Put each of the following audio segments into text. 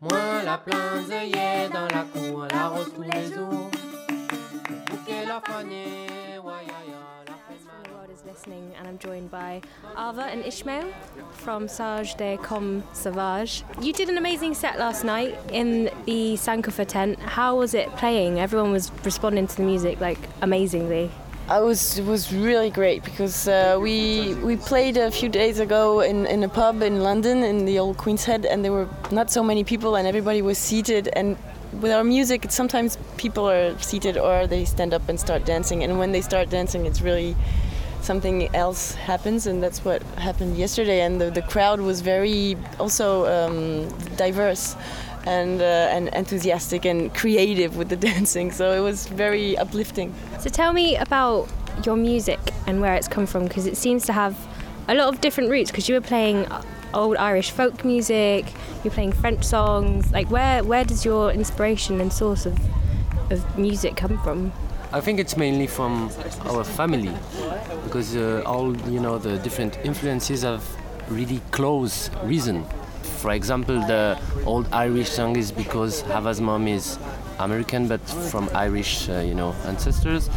Moi la planzeillais dans la cour, la rose tous les jours. Bouquet la panier, listening, and I'm joined by Ava and Ishmael from Sage de Com Sauvage. You did an amazing set last night in the Sankofa tent. How was it playing? Everyone was responding to the music like amazingly. I was it was really great because uh, we we played a few days ago in, in a pub in London in the old Queen's Head and there were not so many people and everybody was seated and with our music sometimes people are seated or they stand up and start dancing and when they start dancing it's really something else happens and that's what happened yesterday and the, the crowd was very also um, diverse and uh, and enthusiastic and creative with the dancing so it was very uplifting So tell me about your music and where it's come from because it seems to have a lot of different roots because you were playing old Irish folk music, you're playing French songs. Like where where does your inspiration and source of of music come from? I think it's mainly from our family because uh, all you know the different influences have really close reason. For example, the old Irish song is because Ava's mom is American but from Irish, uh, you know, ancestors,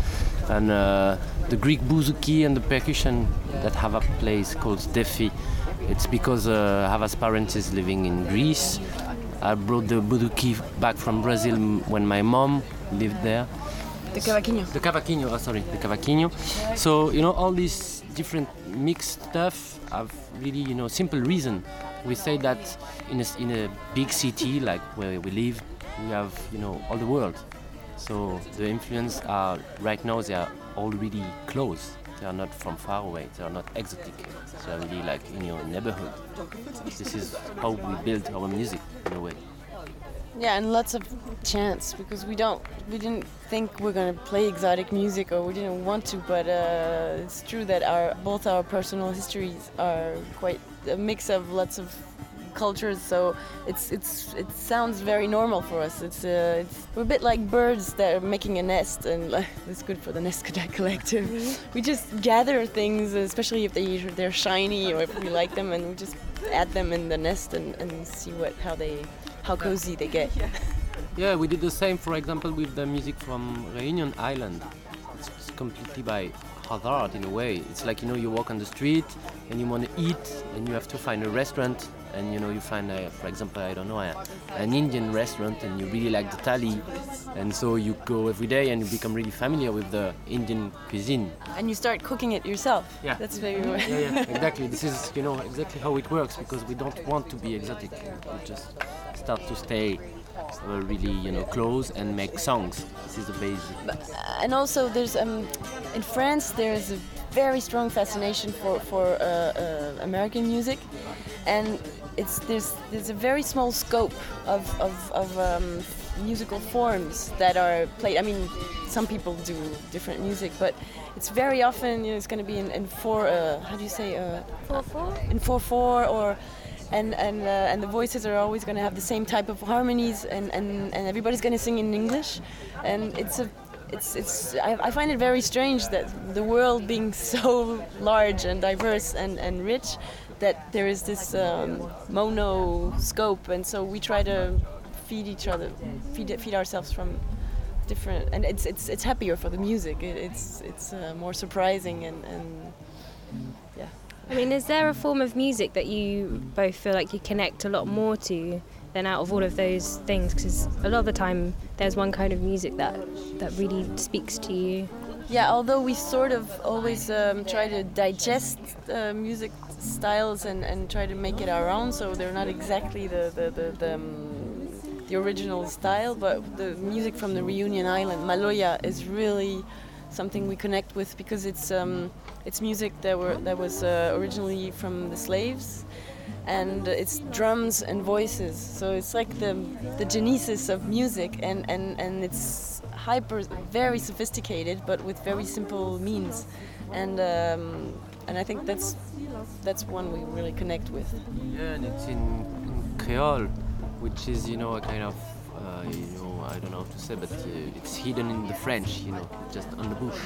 and uh, the Greek bouzouki and the percussion that Ava plays called defi. It's because uh, Ava's parents is living in Greece. I brought the bouzouki back from Brazil when my mom lived there. The cavaquinho The cavaquinho, oh, sorry, the cavaquinho. So you know all these different mixed stuff have really you know simple reason. We say that in a, in a big city like where we live, we have you know all the world. So the influence are right now they are already close. They are not from far away. They are not exotic. They are really like in your neighborhood. This is how we build our music in a way. Yeah, and lots of chance because we don't, we didn't think we're gonna play exotic music or we didn't want to, but uh, it's true that our both our personal histories are quite a mix of lots of cultures. So it's it's it sounds very normal for us. It's uh, it's we're a bit like birds that are making a nest, and like, it's good for the Nest Collective. We just gather things, especially if they they're shiny or if we like them, and we just add them in the nest and, and see what how they how cozy they get. Yeah, we did the same, for example, with the music from Reunion Island. It's it's completely by hazard in a way. It's like you know you walk on the street and you want to eat and you have to find a restaurant and you know you find, a, for example, I don't know, a, an Indian restaurant and you really like the thali, and so you go every day and you become really familiar with the Indian cuisine. And you start cooking it yourself. Yeah. That's very Yeah, yeah, exactly. This is you know exactly how it works because we don't want to be exotic. We just start to stay uh, really you know close and make songs. This is the basic. and also there's um, in France there's a very strong fascination for for uh, uh, American music, and it's there's there's a very small scope of of, of um, musical forms that are played. I mean, some people do different music, but it's very often you know it's going to be in, in four. Uh, how do you say? Uh, Four four. in four four or and and uh, and the voices are always going to have the same type of harmonies and and, and everybody's going to sing in English. And it's a it's it's I, I find it very strange that the world being so large and diverse and and rich that there is this um, mono scope and so we try to feed each other feed feed ourselves from different and it's it's it's happier for the music. It, it's it's uh, more surprising and and yeah I mean, is there a form of music that you both feel like you connect a lot more to than out of all of those things? Because a lot of the time, there's one kind of music that that really speaks to you. Yeah, although we sort of always um, try to digest uh, music styles and, and try to make it our own, so they're not exactly the the, the, the, um, the original style, but the music from the Reunion Island, Maloya, is really something we connect with because it's um, it's music that were that was uh, originally from the slaves, and it's drums and voices. So it's like the the genesis of music, and and and it's hyper, very sophisticated, but with very simple means, and um, and I think that's that's one we really connect with. Yeah, and it's in, in Creole, which is you know a kind of uh, you know I don't know how to say, but uh, it's hidden in the French. You know, just on the bush.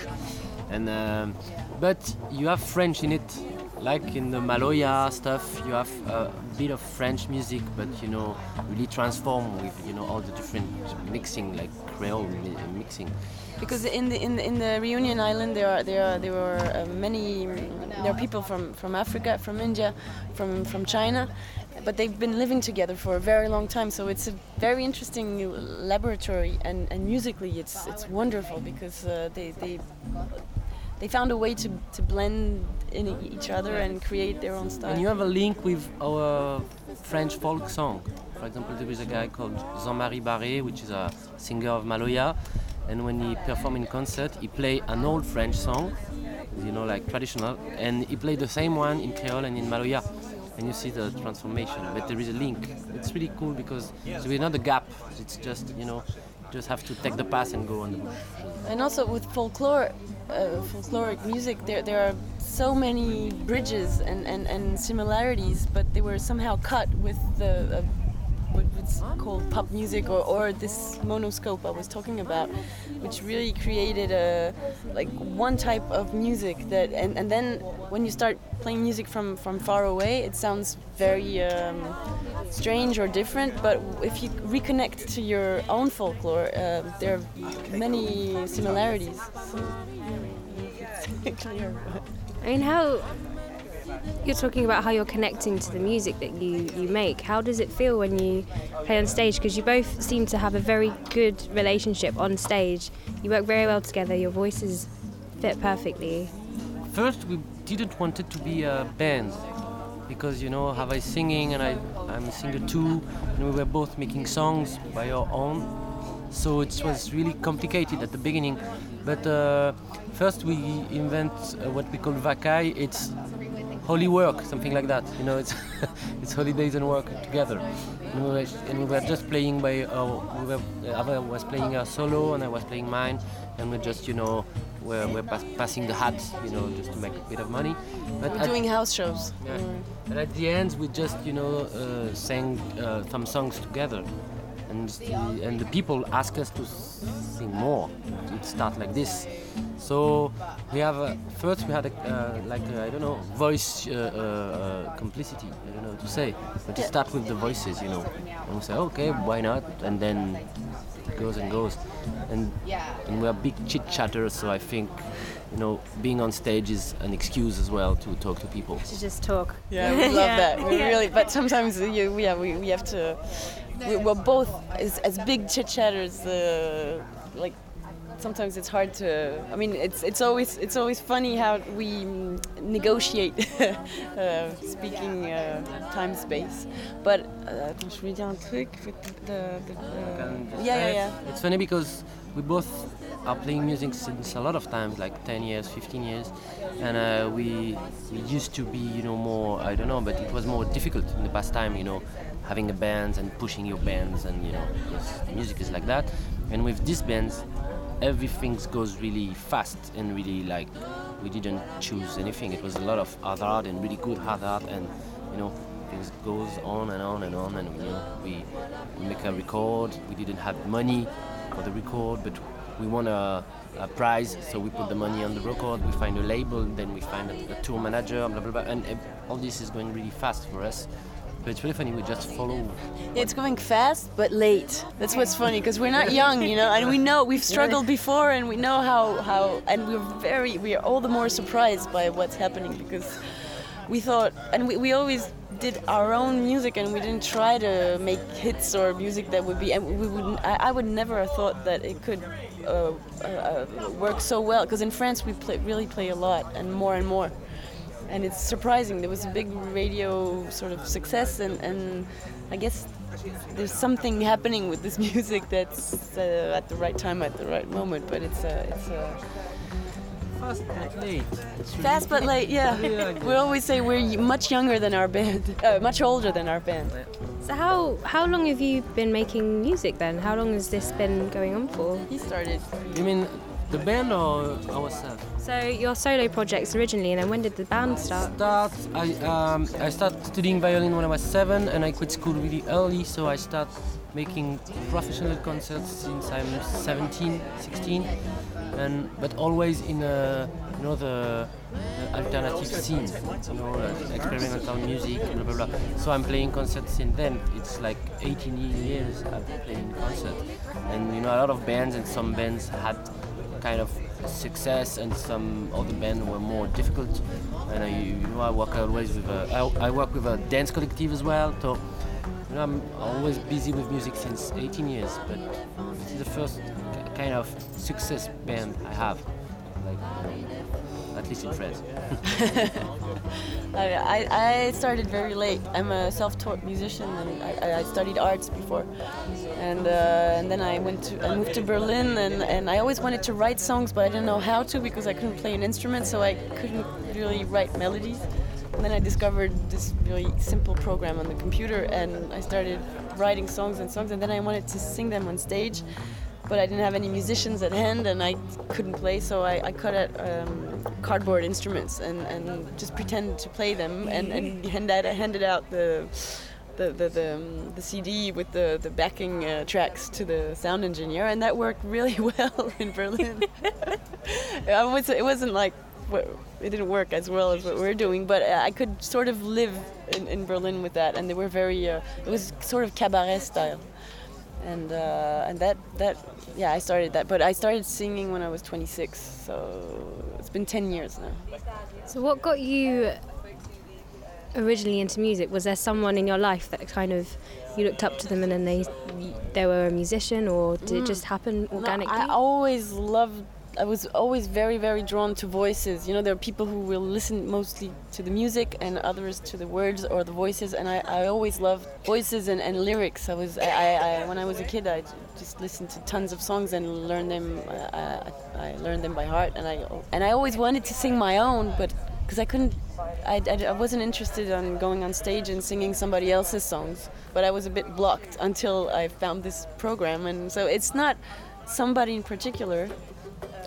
And um, but you have French in it, like in the Maloya stuff. You have a bit of French music, but you know, really transform with you know all the different mixing, like Creole mi- mixing. because in the in the, in the reunion island there are there are there were uh, many there are people from from Africa from India from from China but they've been living together for a very long time so it's a very interesting laboratory and, and musically it's it's wonderful because uh, they they they found a way to, to blend in each other and create their own style. And you have a link with our French folk song. For example, there is a guy called Jean-Marie Barré, which is a singer of Maloya, and when he perform in concert, he play an old French song, you know, like traditional, and he played the same one in Creole and in Maloya. And you see the transformation, but there is a link. It's really cool because there is not a gap. It's just you know, just have to take the pass and go on the. And also with folklore, uh, folkloric music, there there are so many bridges and, and, and similarities, but they were somehow cut with the uh, what's called pop music or, or this monoscope I was talking about, which really created a like one type of music that and, and then when you start playing music from, from far away, it sounds very um, strange or different. But if you reconnect to your own folklore, uh, there are many similarities. I mean, how you're talking about how you're connecting to the music that you, you make. How does it feel when you play on stage? Because you both seem to have a very good relationship on stage. You work very well together. Your voices fit perfectly. First, we didn't want it to be a band because you know, have I singing and I, I'm a singer too, and we were both making songs by our own. So it was really complicated at the beginning. But uh, first, we invent uh, what we call vakai. It's holy work, something like that. You know, it's it's holidays and work together. And we were, and we were just playing by our, we were, uh, Ava was playing her solo and I was playing mine, and we just you know we're, we're pass, passing the hat, you know, just to make a bit of money. But We're at- doing house shows. yeah. And at the end, we just, you know, uh, sang uh, some songs together. And the, and the people ask us to sing more. It start like this. So we have a, first we had a, uh, like I I don't know voice uh, uh, uh, complicity. I don't know what to say, but to start with the voices, you know. And we say okay, why not? And then it goes and goes. And and we are big chit chatters, so I think you know being on stage is an excuse as well to talk to people. To just talk. Yeah, we love Yeah. that. We Yeah. really, but sometimes you, yeah, we, we have to. We, we're both as, as big chit chatters. Uh, like sometimes it's hard to. I mean, it's it's always it's always funny how we negotiate uh, speaking uh, time space. But uh, attends, uh, yeah, yeah, yeah. It's funny because we both are playing music since a lot of times, like 10 years, 15 years, and uh, we we used to be, you know, more I don't know, but it was more difficult in the past time, you know, having a band and pushing your bands, and you know, because music is like that. And with these bands, everything goes really fast and really like we didn't choose anything. It was a lot of hard art and really good hard art, and you know, things goes on and on and on, and you know, we we make a record. We didn't have money for the record, but we won a, a prize, so we put the money on the record. We find a label, then we find a, a tour manager, blah blah blah, and all this is going really fast for us. But it's really funny. We just follow. It's going fast but late. That's what's funny because we're not young, you know, and we know we've struggled before, and we know how how, and we're very we are all the more surprised by what's happening because we thought, and we, we always did our own music, and we didn't try to make hits or music that would be, and we would I, I would never have thought that it could. Uh, uh, uh, work so well because in France we play, really play a lot and more and more and it's surprising. There was a big radio sort of success, and, and I guess there's something happening with this music that's uh, at the right time, at the right moment. But it's uh, it's uh, Fast but late. Fast but late. Yeah, Yeah, we always say we're much younger than our band, uh, much older than our band. So how how long have you been making music then? How long has this been going on for? He started. You mean the band or ourselves? So your solo projects originally, and then when did the band start? Start. I um, I started studying violin when I was seven, and I quit school really early. So I start making professional concerts since I'm 17, 16, and but always in a you know the, the alternative scene, you know, uh, experimental music, blah blah blah. So I'm playing concerts since then. It's like 18 years I've been playing concerts, and you know a lot of bands and some bands had kind of success and some other bands were more difficult. And I, you know, I work always with a, I, I work with a dance collective as well. So you know, I'm always busy with music since 18 years, but this is the first kind of success band I have, like at least in France. I, I started very late. I'm a self-taught musician, and I, I studied arts before, and uh, and then I went to I moved to Berlin, and, and I always wanted to write songs, but I didn't know how to because I couldn't play an instrument, so I couldn't really write melodies. And then I discovered this really simple program on the computer, and I started writing songs and songs, and then I wanted to sing them on stage but I didn't have any musicians at hand and I couldn't play, so I, I cut out um, cardboard instruments and, and just pretended to play them and, and handed, handed out the the the, the, um, the CD with the the backing uh, tracks to the sound engineer, and that worked really well in Berlin. Was, it wasn't like it didn't work as well as what we're doing, but uh, I could sort of live in, in Berlin with that, and they were very. Uh, it was sort of cabaret style and uh, and that that yeah I started that but I started singing when I was 26 so it's been 10 years now. So what got you originally into music? Was there someone in your life that kind of you looked up to them and then they they were a musician or did mm. it just happen organically no, I always loved I was always very, very drawn to voices. You know, there are people who will listen mostly to the music and others to the words or the voices. And I, I always loved voices and, and lyrics. I was, I, I, when I was a kid, I just listened to tons of songs and learned them. I, I learned them by heart. And I, and I always wanted to sing my own, but because I couldn't, I, I wasn't interested in going on stage and singing somebody else's songs. But I was a bit blocked until I found this program. And so it's not somebody in particular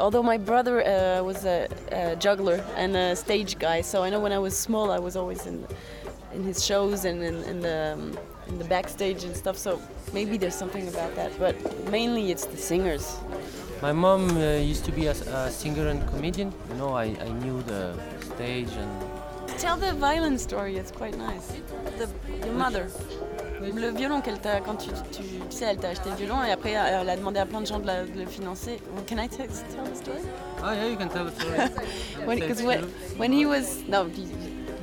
although my brother uh, was a, a, juggler and a stage guy, so I know when I was small, I was always in in his shows and in, in the um, in the backstage and stuff. So maybe there's something about that, but mainly it's the singers. My mom uh, used to be a, a, singer and comedian. You know, I, I knew the stage and. Tell the violin story. It's quite nice. The, your mother. Le violon qu'elle t'a quand tu, tu, tu, sais elle t'a acheté le violon et après elle a demandé à plein de gens de, la, de le financer. Can I tell the story? Oh yeah, you can tell the story. Because when, when, he was no, you,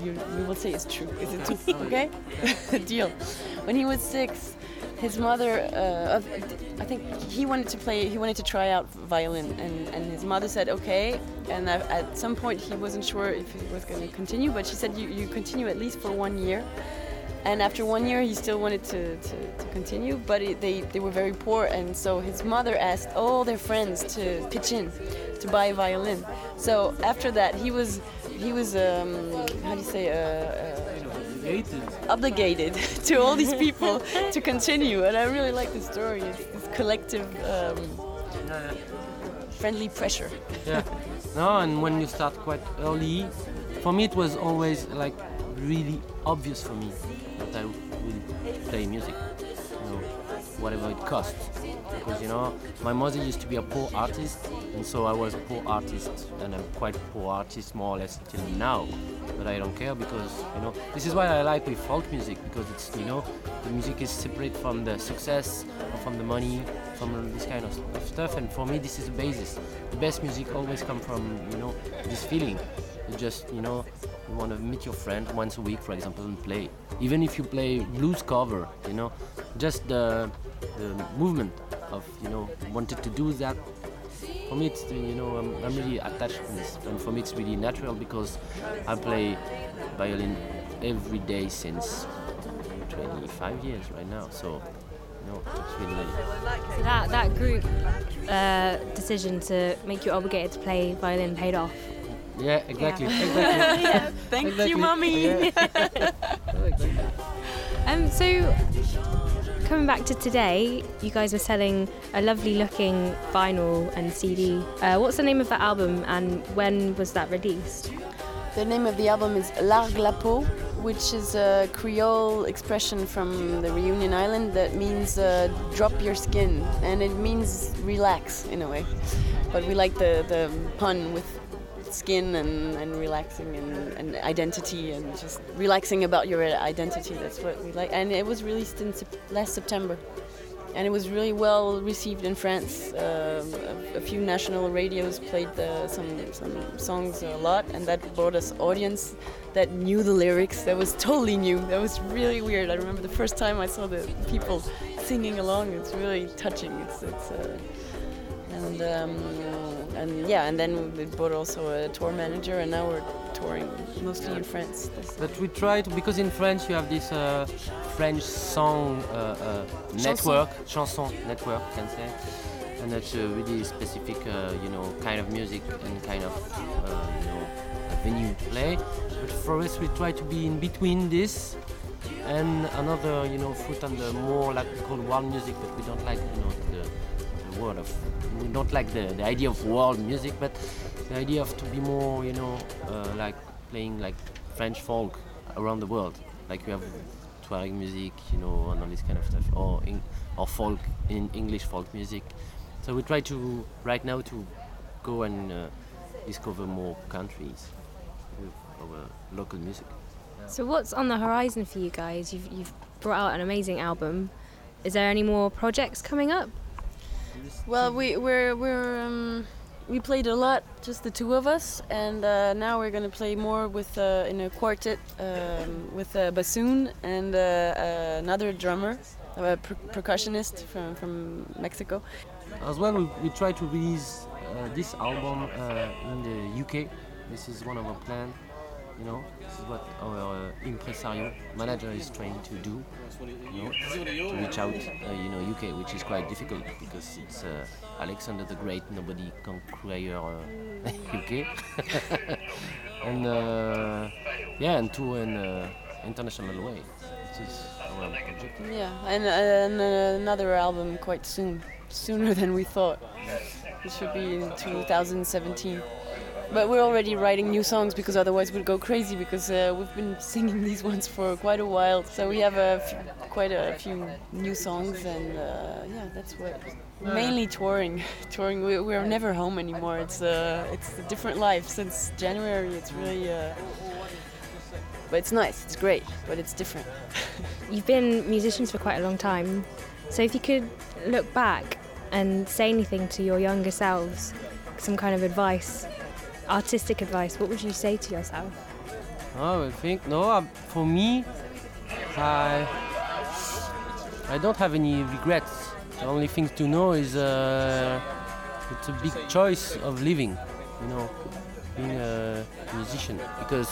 you, we will say it's true. Is it true? okay, deal. When he was six, his mother, uh, I think he wanted to play, he wanted to try out violin, and, and his mother said okay. And at some point he wasn't sure if he was going to continue, but she said you, you continue at least for one year and after one year he still wanted to, to, to continue but it, they, they were very poor. And so his mother asked all their friends to pitch in to buy a violin. So after that he was he was um, how do you say uh, uh, obligated to all these people to continue. And i really like the story. It's this collective um, friendly pressure. Yeah. No and when you start quite early for me it was always like really obvious for me that I will play music, you know, whatever it costs. Because you know, my mother used to be a poor artist, and so I was a poor artist, and I'm quite poor artist more or less till now. But I don't care because you know, this is why I like with folk music because it's you know, the music is separate from the success, from the money, from this kind of stuff. And for me, this is the basis. The best music always come from you know this feeling. You just you know you want to meet your friend once a week, for example, and play. Even if you play blues cover, you know, just the, the movement of, you know, wanted to do that. For me, it's, you know, I'm, I'm really attached to this. And for me, it's really natural because I play violin every day since 25 years right now. So, you know, it's really, really so that, that group uh, decision to make you obligated to play violin paid off. Yeah, exactly. Yeah. exactly. yeah, thank exactly. you, mommy. Yeah. um, so coming back to today, you guys were selling a lovely looking vinyl and CD. Uh, what's the name of that album and when was that released? The name of the album is Largue la peau, which is a Creole expression from the Reunion Island that means uh, drop your skin, and it means relax in a way. But we like the, the pun with skin and, and relaxing and, and identity and just relaxing about your identity. That's what we like. And it was released in last September and it was really well received in France. Uh, a, a, few national radios played the, some some songs a lot, and that brought us audience that knew the lyrics. That was totally new. That was really weird. I remember the first time I saw the people singing along. It's really touching. It's it's uh, and um, and yeah, and then we bought also a tour manager, and now we're touring mostly in France. But we try to because in France you have this uh, French song uh, uh, network, chanson network, you can say, and that's a really specific, uh, you know, kind of music and kind of, uh, you know, venue play. But for us, we try to be in between this and another, you know, foot on the more like called world music, but we don't like, you know, the of, don't like the, the idea of world music, but the idea of to be more, you know, uh, like playing like French folk around the world, like you have Tuareg music, you know, and all this kind of stuff, or in, or folk in English folk music. So we try to right now to go and uh, discover more countries with our local music. So what's on the horizon for you guys? You've you've brought out an amazing album. Is there any more projects coming up? Well, we we're we're um, we played a lot, just the two of us, and uh, now we're gonna play more with uh, in a quartet um, with a bassoon and uh, uh another drummer, a per percussionist from from Mexico. As well, we, we try to release uh, this album uh, in the UK. This is one of our plans you know, this is what our impresario manager is trying to do. You know, to reach out, uh, you know, UK, which is quite difficult because it's uh, Alexander the Great. Nobody can conquer UK, and uh, yeah, and to an uh, international way. This is our objective. Yeah, and, and another album quite soon, sooner than we thought. It should be in 2017. But we're already writing new songs because otherwise we'd go crazy because uh, we've been singing these ones for quite a while. So we have a quite a few new songs and uh, yeah, that's what. Mainly touring, touring. We, we're never home anymore. It's uh, it's a different life since January. It's really. Uh, but it's nice. It's great, but it's different. You've been musicians for quite a long time, so if you could look back and say anything to your younger selves, some kind of advice artistic advice, what would you say to yourself? Oh, I think no. Uh, for me, I I don't have any regrets. The only thing to know is uh, it's a big choice of living. You know, being a musician because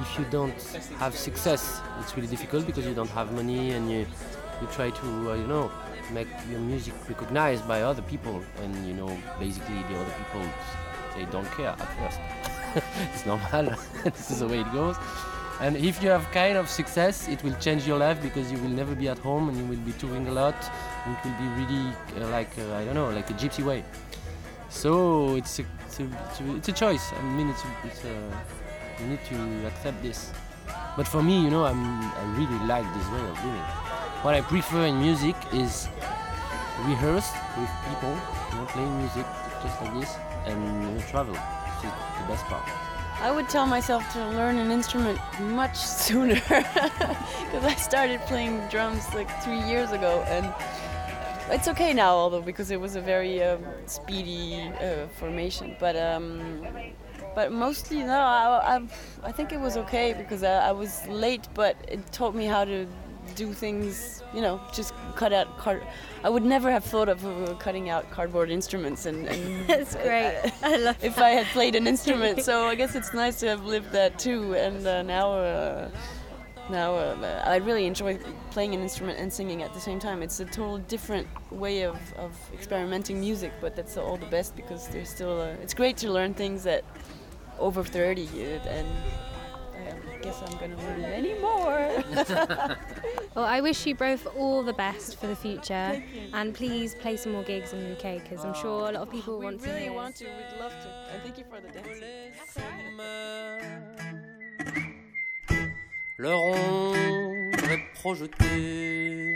if you don't have success, it's really difficult because you don't have money and you you try to uh, you know make your music recognized by other people and you know basically the other people they don't care at first. it's normal. this is the way it goes. And if you have kind of success, it will change your life because you will never be at home and you will be touring a lot. It will be really uh, like uh, I don't know, like a gypsy way. So it's a, it's a, it's a, choice. I mean, it's a, it's a, you need to accept this. But for me, you know, I'm, I really like this way of living. What I prefer in music is rehearse with people, you know, playing music just like this, and you travel. Which is the best part. I would tell myself to learn an instrument much sooner because I started playing drums like three years ago and it's okay now although because it was a very um, speedy uh, formation but um, but mostly no I, I, I, think it was okay because I, I was late but it taught me how to do things, you know, just cut out card. I would never have thought of uh, cutting out cardboard instruments, and, and that's great. I love if that. I had played an instrument. so I guess it's nice to have lived that too. And uh, now, uh, now uh, I really enjoy playing an instrument and singing at the same time. It's a total different way of, of experimenting music, but that's all the best because there's still. Uh, it's great to learn things that over 30 uh, and guess I'm going to learn many more. well, I wish you both all the best for the future, and please play some more gigs in the UK because I'm sure a lot of people we want really to. We really want to. We'd love to. And thank you for the dance. leur ombre est projetée